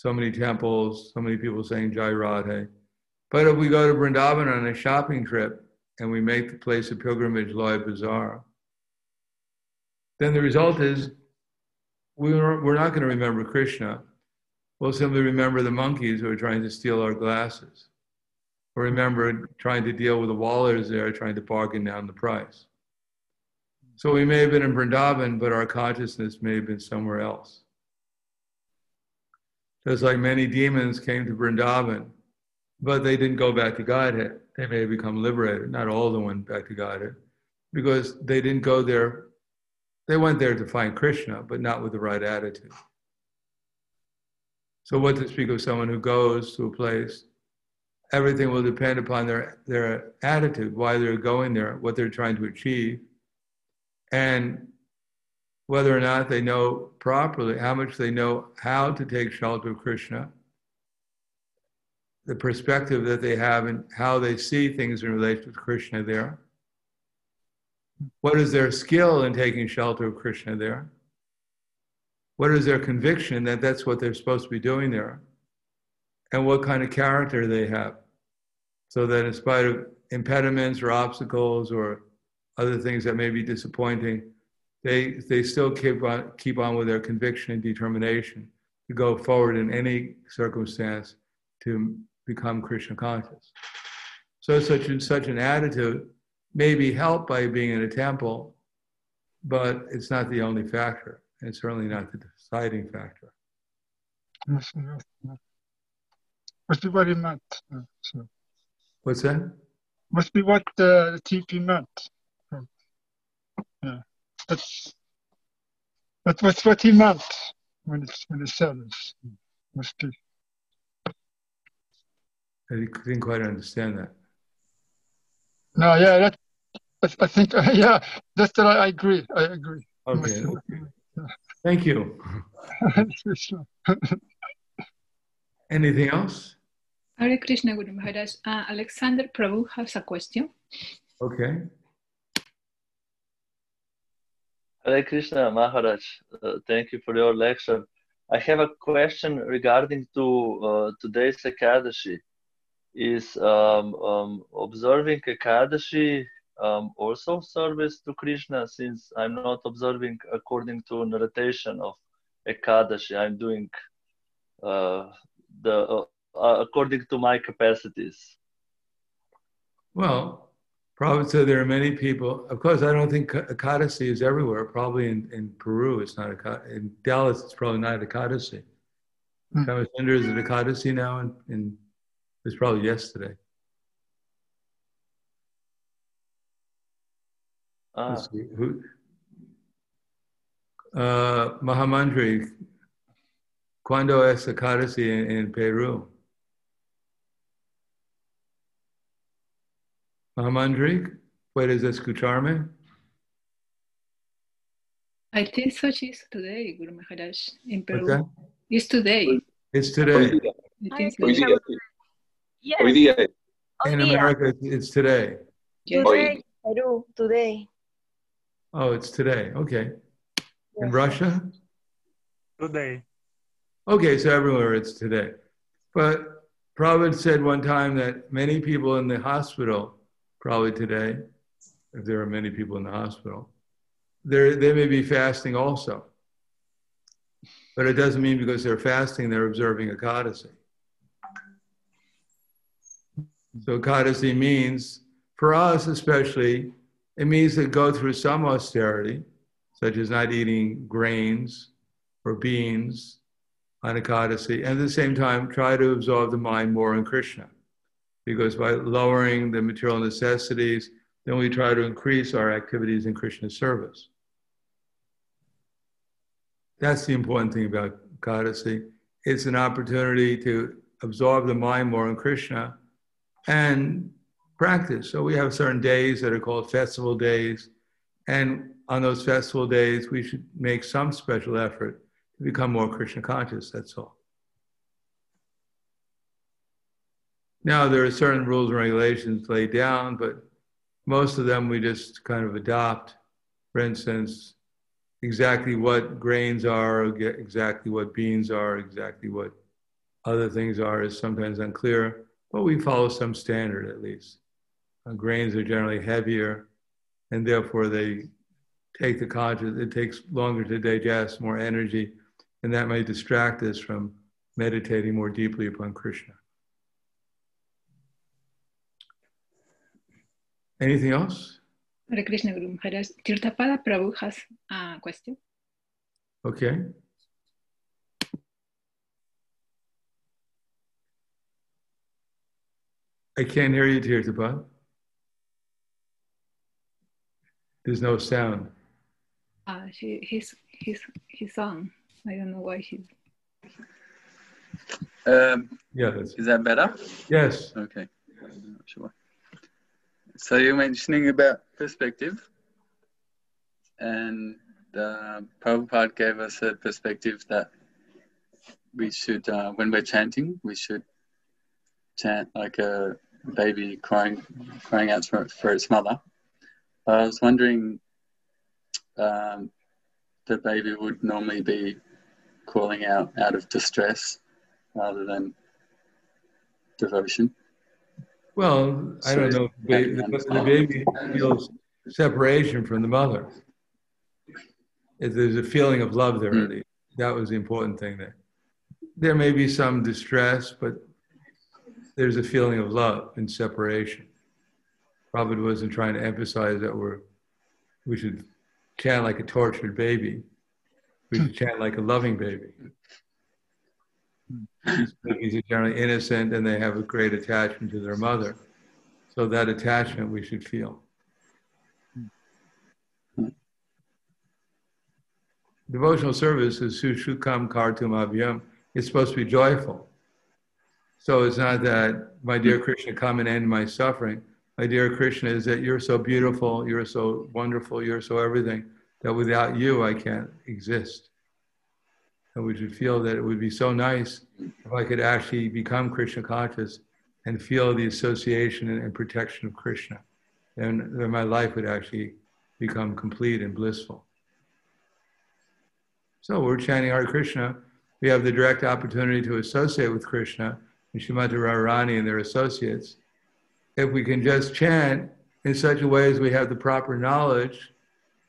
So many temples, so many people saying Jai Radhe. But if we go to Vrindavan on a shopping trip and we make the place a pilgrimage, Loy Bazaar, then the result is we're, we're not going to remember Krishna. We'll simply remember the monkeys who are trying to steal our glasses. Or remember trying to deal with the wallahs there, trying to bargain down the price. So we may have been in Vrindavan, but our consciousness may have been somewhere else. Just like many demons came to Vrindavan but they didn't go back to Godhead. They may have become liberated. Not all of them went back to Godhead because they didn't go there. They went there to find Krishna, but not with the right attitude. So, what to speak of someone who goes to a place? Everything will depend upon their, their attitude, why they're going there, what they're trying to achieve, and whether or not they know properly, how much they know how to take shelter of Krishna, the perspective that they have and how they see things in relation to Krishna there. What is their skill in taking shelter of Krishna there? What is their conviction that that's what they're supposed to be doing there? And what kind of character they have. So that in spite of impediments or obstacles or other things that may be disappointing, they, they still keep on, keep on with their conviction and determination to go forward in any circumstance to become Krishna conscious. So such and such an attitude may be helped by being in a temple, but it's not the only factor. It's certainly not the deciding factor. Yes, yes, yes. Must be what he meant. uh, So. What's that? Must be what uh, the TP meant. Yeah, that's that was what he meant when it's when he said this. Must be. I didn't quite understand that. No, yeah, that I, I think yeah, that's that I, I agree. I agree. Okay. Thank you. Anything else? Hare Krishna Guru Maharaj. Uh, Alexander Prabhu has a question. Okay. Hare Krishna Maharaj, uh, thank you for your lecture. I have a question regarding to uh, today's Ekadashi. Is um, um, observing Ekadashi um, also service to Krishna since I'm not observing according to narration of Ekadashi. I'm doing uh, the uh, uh, according to my capacities. Well, Prabhupada said there are many people. Of course, I don't think Ekadasi is everywhere. Probably in, in Peru, it's not a In Dallas, it's probably not Ekadasi. Hmm. Kamachandra is it Ekadasi now? And in, in, it was probably yesterday. Ah, Let's see, who, uh, Mahamandri, cuando es Ekadasi en, en Peru? Mahamandri, ¿puedes escucharme? I think such is today, Guru Maharaj, in What's Peru. that? It's today. It's today. día, I hoy día. Yes. Hoy día, In. America, it's- it's today. Yes. Today, Peru, today. Oh, it's today. Okay. In Russia? Today. Okay, so everywhere it's today. But Prabhupada said one time that many people in the hospital, probably today, if there are many people in the hospital, they're, they may be fasting also. But it doesn't mean because they're fasting, they're observing Ekadasi. So Ekadasi means, for us especially, it means to go through some austerity, such as not eating grains or beans on Ekadasi, and at the same time try to absorb the mind more in Krishna. Because by lowering the material necessities, then we try to increase our activities in Krishna service. That's the important thing about Ekadasi. It's an opportunity to absorb the mind more in Krishna and practice. So we have certain days that are called festival days. And on those festival days, we should make some special effort to become more Krishna conscious. That's all. Now, there are certain rules and regulations laid down, but most of them we just kind of adopt. For instance, exactly what grains are, exactly what beans are, exactly what other things are is sometimes unclear, but we follow some standard at least. Uh, grains are generally heavier, and therefore they take the conscious, it takes longer to digest, more energy, and that may distract us from meditating more deeply upon Krishna. Anything else? Hare Krishna Guru Maharaj. Tirthapada Prabhu has a question. Okay. I can't hear you, Tirthapat. There's no sound. Uh, she, he's, he's, he's on. I don't know why he's. Um, Yeah, that's is that better? yes. Okay. Sure. So you're mentioning about perspective, and uh, Prabhupada gave us a perspective that we should, uh, when we're chanting, we should chant like a baby crying, crying out for, for its mother. I was wondering, um, the baby would normally be calling out out of distress rather than devotion. Well, I don't know. The, the, the baby feels separation from the mother. If there's a feeling of love there, already. that was the important thing there. There may be some distress, but there's a feeling of love and separation. Prabhupada wasn't trying to emphasize that we're we should chant like a tortured baby. We should chant like a loving baby. Babies are generally innocent and they have a great attachment to their mother. So that attachment we should feel. Devotional service is Susukham Kartum Avyayam. It's supposed to be joyful. So it's not that, my dear Krishna, come and end my suffering. My dear Krishna, is that you're so beautiful, you're so wonderful, you're so everything, that without you I can't exist. And we should feel that it would be so nice if I could actually become Krishna conscious and feel the association and, protection of Krishna. Then, then my life would actually become complete and blissful. So we're chanting Hare Krishna. We have the direct opportunity to associate with Krishna and Srimati Radharani and their associates. If we can just chant in such a way as we have the proper knowledge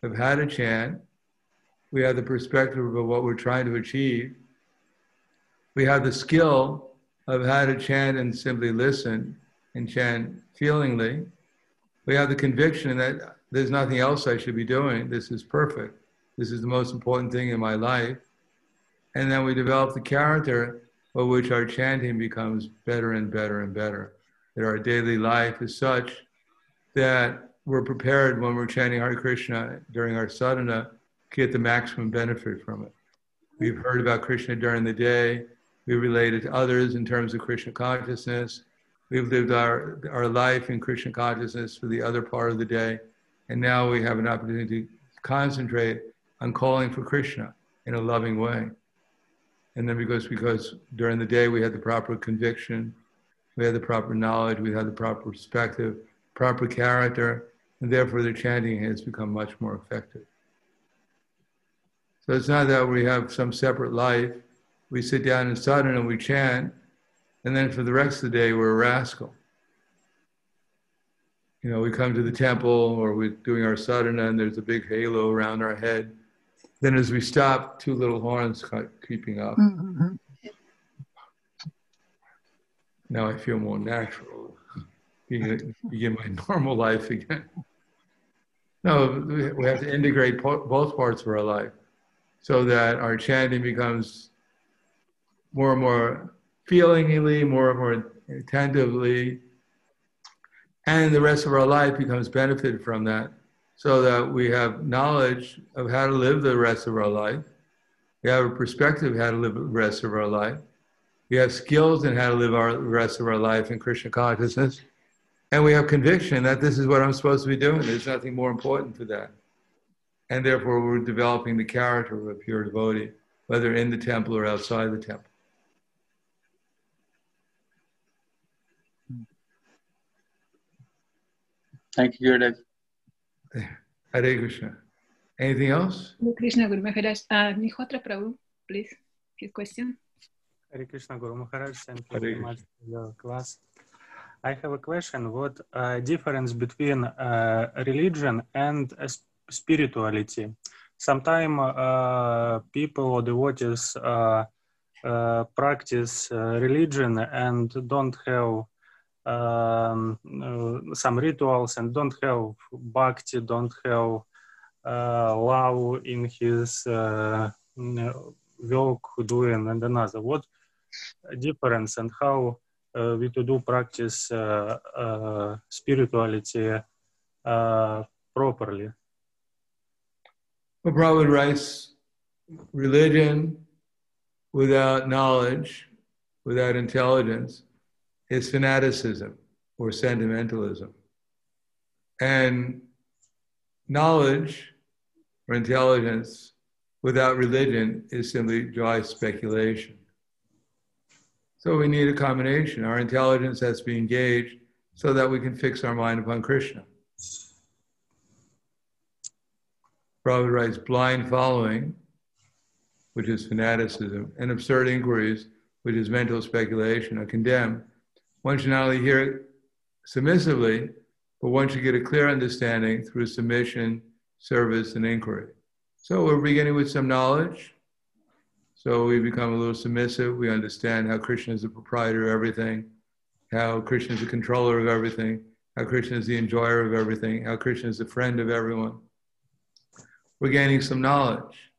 of how to chant, we have the perspective of what we're trying to achieve, we have the skill of how to chant and simply listen and chant feelingly. We have the conviction that there's nothing else I should be doing. This is perfect. This is the most important thing in my life. And then we develop the character by which our chanting becomes better and better and better. That our daily life is such that we're prepared when we're chanting Hare Krishna during our sadhana get the maximum benefit from it. We've heard about Krishna during the day. We related to others in terms of Krishna consciousness. We've lived our, our life in Krishna consciousness for the other part of the day. And now we have an opportunity to concentrate on calling for Krishna in a loving way. And then because because during the day we had the proper conviction, we had the proper knowledge, we had the proper perspective, proper character, and therefore the chanting has become much more effective. So it's not that we have some separate life we sit down in sadhana and we chant, and then for the rest of the day, we're a rascal. You know, we come to the temple or we're doing our sadhana and there's a big halo around our head. Then as we stop, two little horns creeping up. Mm-hmm. Now I feel more natural, begin, begin my normal life again. No, we have to integrate both parts of our life so that our chanting becomes more and more feelingly, more and more attentively, and the rest of our life becomes benefited from that, so that we have knowledge of how to live the rest of our life. We have a perspective how to live the rest of our life. We have skills in how to live our, the rest of our life in Krishna consciousness. And we have conviction that this is what I'm supposed to be doing. There's nothing more important to that. And therefore, we're developing the character of a pure devotee, whether in the temple or outside the temple. Thank you, Gurudev. Hare Krishna. Anything else? Hare Krishna Guru Maharaj. Uh, Nihotra Prabhu, please, his question. Hare Krishna Guru Maharaj, thank you very much for your class. I have a question. What uh, difference between uh, religion and spirituality? Sometimes uh, people or devotees uh, uh, practice uh, religion and don't have um, uh, some rituals and don't have bhakti, don't have uh, love in his uh, work doing and another. What difference and how uh, we to do practice uh, uh, spirituality properly? Well, Prabhupada writes, religion without knowledge, without intelligence, is fanaticism or sentimentalism. And knowledge or intelligence without religion is simply dry speculation. So we need a combination. Our intelligence has to be engaged so that we can fix our mind upon Krishna. Prabhupada writes blind following, which is fanaticism, and absurd inquiries, which is mental speculation, are condemned. One should not only hear it submissively, but one should get a clear understanding through submission, service, and inquiry. So we're beginning with some knowledge. So we become a little submissive. We understand how Krishna is the proprietor of everything, how Krishna is the controller of everything, how Krishna is the enjoyer of everything, how Krishna is the friend of everyone. We're gaining some knowledge.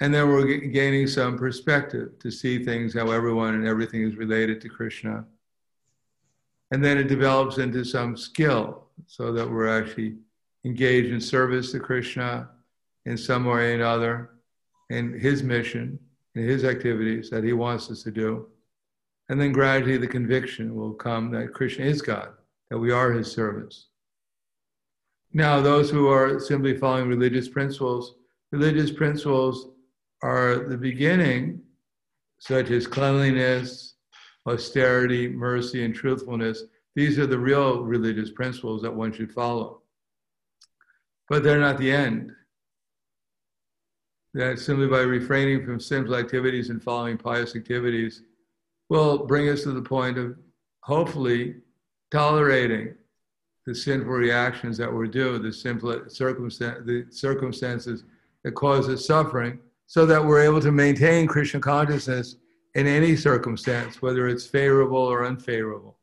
And then we're g- gaining some perspective to see things, how everyone and everything is related to Krishna. And then it develops into some skill so that we're actually engaged in service to Krishna in some way or another, in his mission, in his activities that he wants us to do. And then gradually the conviction will come that Krishna is God, that we are his servants. Now, those who are simply following religious principles, religious principles are the beginning, such as cleanliness, austerity, mercy, and truthfulness. These are the real religious principles that one should follow. But they're not the end. That simply by refraining from sinful activities and following pious activities will bring us to the point of hopefully tolerating the sinful reactions that we're due, the simple circumstance, the circumstances that cause us suffering, so that we're able to maintain Krishna consciousness in any circumstance, whether it's favorable or unfavorable.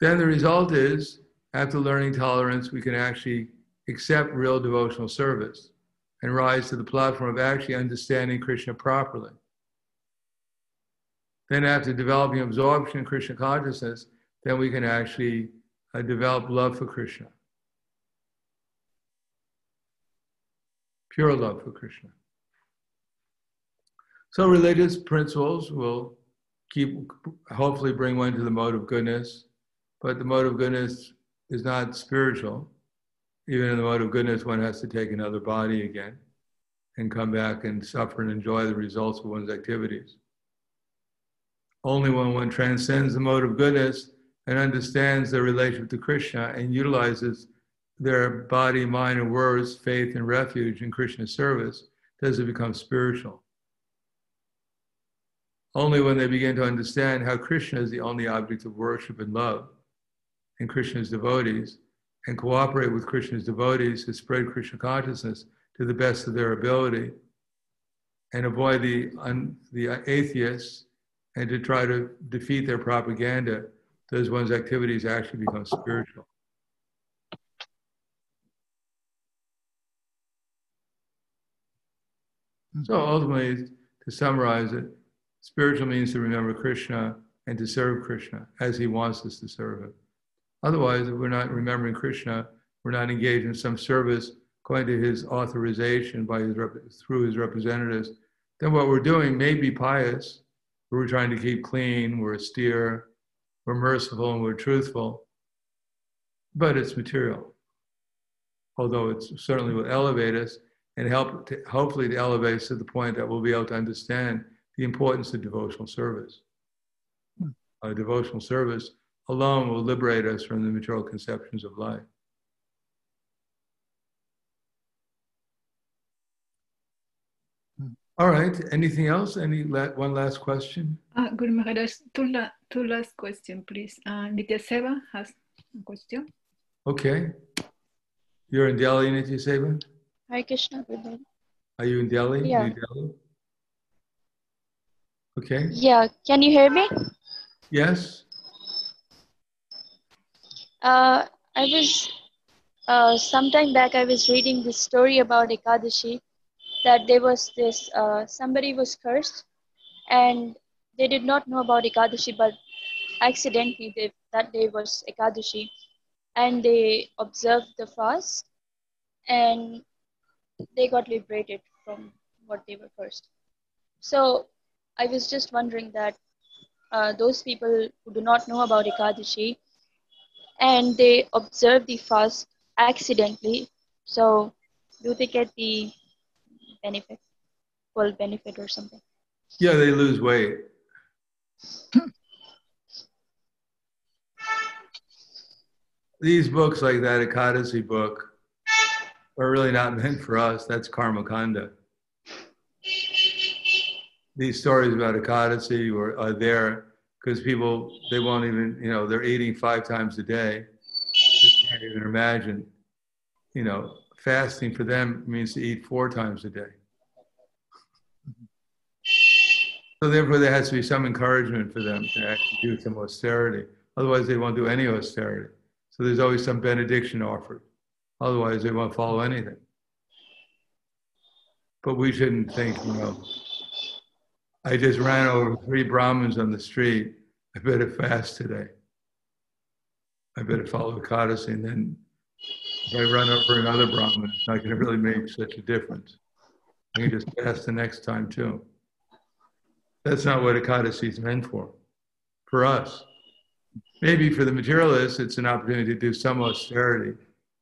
Then the result is, after learning tolerance, we can actually accept real devotional service and rise to the platform of actually understanding Krishna properly. Then, after developing absorption in Krishna consciousness, then we can actually uh, develop love for Krishna. Pure love for Krishna. So, religious principles will keep, hopefully, bring one to the mode of goodness, but the mode of goodness is not spiritual. Even in the mode of goodness, one has to take another body again and come back and suffer and enjoy the results of one's activities. Only when one transcends the mode of goodness and understands their relationship to Krishna and utilizes their body, mind, and words, faith, and refuge in Krishna's service, does it become spiritual. Only when they begin to understand how Krishna is the only object of worship and love, and Krishna's devotees, and cooperate with Krishna's devotees to spread Krishna consciousness to the best of their ability, and avoid the, un, the atheists, and to try to defeat their propaganda does one's activities actually become spiritual. So ultimately, to summarize it, spiritual means to remember Krishna and to serve Krishna as he wants us to serve him. Otherwise, if we're not remembering Krishna, we're not engaged in some service according to his authorization by his rep- through his representatives, then what we're doing may be pious. But we're trying to keep clean, we're austere, we're merciful, and we're truthful, but it's material. Although it certainly will elevate us and help to, hopefully to elevate us to the point that we'll be able to understand the importance of devotional service. Uh, devotional service alone will liberate us from the material conceptions of life. All right. Anything else? Any la- one last question? Uh, Guru Maharaj, two, la- two last question, please. Uh, Nitya Seva has a question. Okay. You're in Delhi, Nitya Seva? Hare Krishna, Guru. Are you in Delhi? Yeah. New Delhi? Okay. Yeah, can you hear me? Yes. Uh, I was, uh, sometime back, I was reading this story about Ekadashi that there was this, uh, somebody was cursed and they did not know about Ekadashi, but accidentally they, that day was Ekadashi and they observed the fast and they got liberated from what they were cursed. So I was just wondering that uh, those people who do not know about Ekadashi and they observe the fast accidentally. So do they get the benefit, full benefit or something? Yeah, they lose weight. These books, like that Ekadasi book, are really not meant for us. That's Karma Kanda. These stories about Ekadasi are, are there because people, they won't even, you know, they're eating five times a day. They can't even imagine, you know, fasting for them means to eat four times a day. So therefore, there has to be some encouragement for them to actually do some austerity. Otherwise, they won't do any austerity. So there's always some benediction offered. Otherwise, they won't follow anything. But we shouldn't think, you know, I just ran over three Brahmins on the street. I better fast today. I better follow the Ekadasi. And then if I run over another Brahmin, it's not going to really make such a difference. I can just pass the next time too. That's not what Ekadasi is meant for. For us. Maybe for the materialists, it's an opportunity to do some austerity,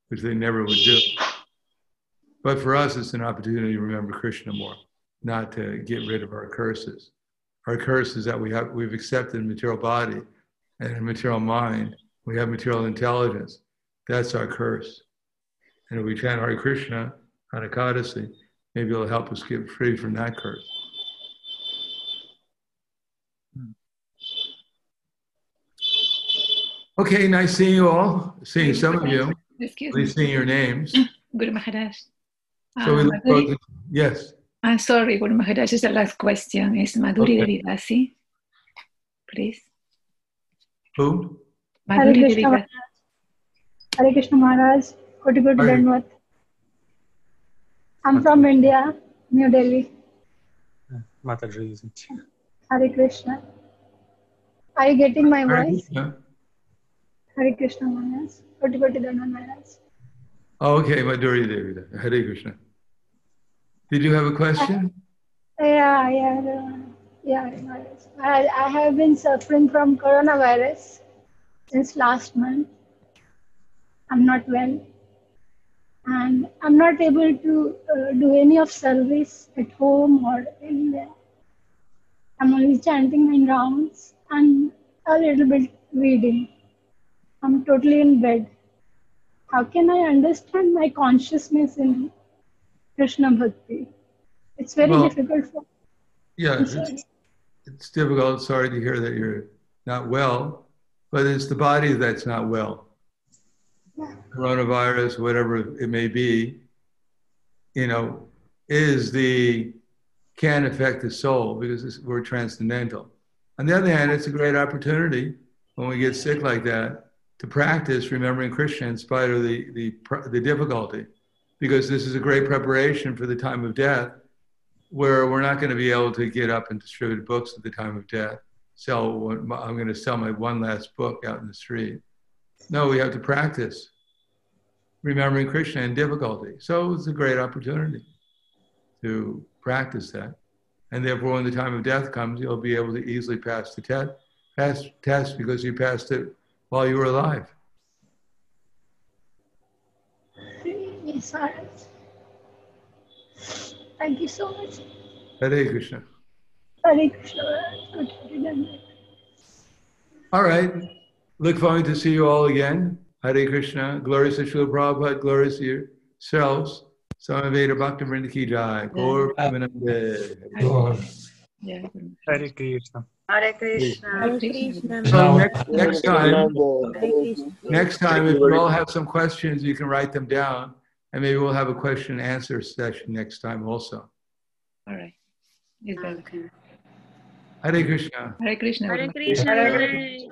which they never would do. But for us, it's an opportunity to remember Krishna more, not to get rid of our curses. Our curse is that we have we've accepted a material body and a material mind. We have material intelligence. That's our curse. And if we chant Hare Krishna on Ekadasi, maybe it'll help us get free from that curse. Okay, nice seeing you all. Seeing some of you, Excuse at me. least seeing your names. Guru Maharaj. So we Uh, look forward to, yes. I'm sorry, Guru Maharaj, is the last question. Is Madhuri Okay. Devidasi? Please. Who? Hare Madhuri Krishna Devidasi. Hare Krishna Maharaj, Koti Koti Hare. Dandavat. I'm from India, New Delhi. Mataji isn't. Hare Krishna. Are you getting my Hare voice? Krishna. Hare Krishna Maharaj, Koti Koti Dandavat Maharaj. Oh, okay, Madhuri Devi. Hare Krishna. Did you have a question? Yeah, yeah, uh, yeah. I, I have been suffering from coronavirus since last month. I'm not well. And I'm not able to uh, do any of service at home or anywhere. I'm only chanting my rounds and a little bit reading. I'm totally in bed. How can I understand my consciousness in Krishna Bhakti? It's very Well- difficult for Yeah, it's, it's difficult. Sorry to hear that you're not well, but it's the body that's not well. Coronavirus, whatever it may be, you know, is the can affect the soul because we're transcendental. On the other hand, it's a great opportunity when we get sick like that to practice remembering Krishna in spite of the, the, the difficulty, because this is a great preparation for the time of death where we're not going to be able to get up and distribute books at the time of death. One- I'm going to sell my one last book out in the street. No, we have to practice remembering Krishna in difficulty. So it's a great opportunity to practice that. And therefore, when the time of death comes, you'll be able to easily pass the test, pass test because you passed it while you were alive. Yes. Thank you so much. Hare Krishna. Hare Krishna Good to be. All right. Look forward to see you all again. Hare Krishna. Glory to Srila Prabhupada. Glory to yourselves. Samaveta Bhakta Vrinda Ki Jai. Gaur Premanande. Yeah, Hare Krishna. Hare Krishna. Hare Krishna. So next, next time, uh, next time, if you all have some questions, you can write them down. And maybe we'll have a question and answer session next time also. All right. Is that Okay. Hare Krishna. Hare Krishna. Guru Hare Maharaj. Krishna.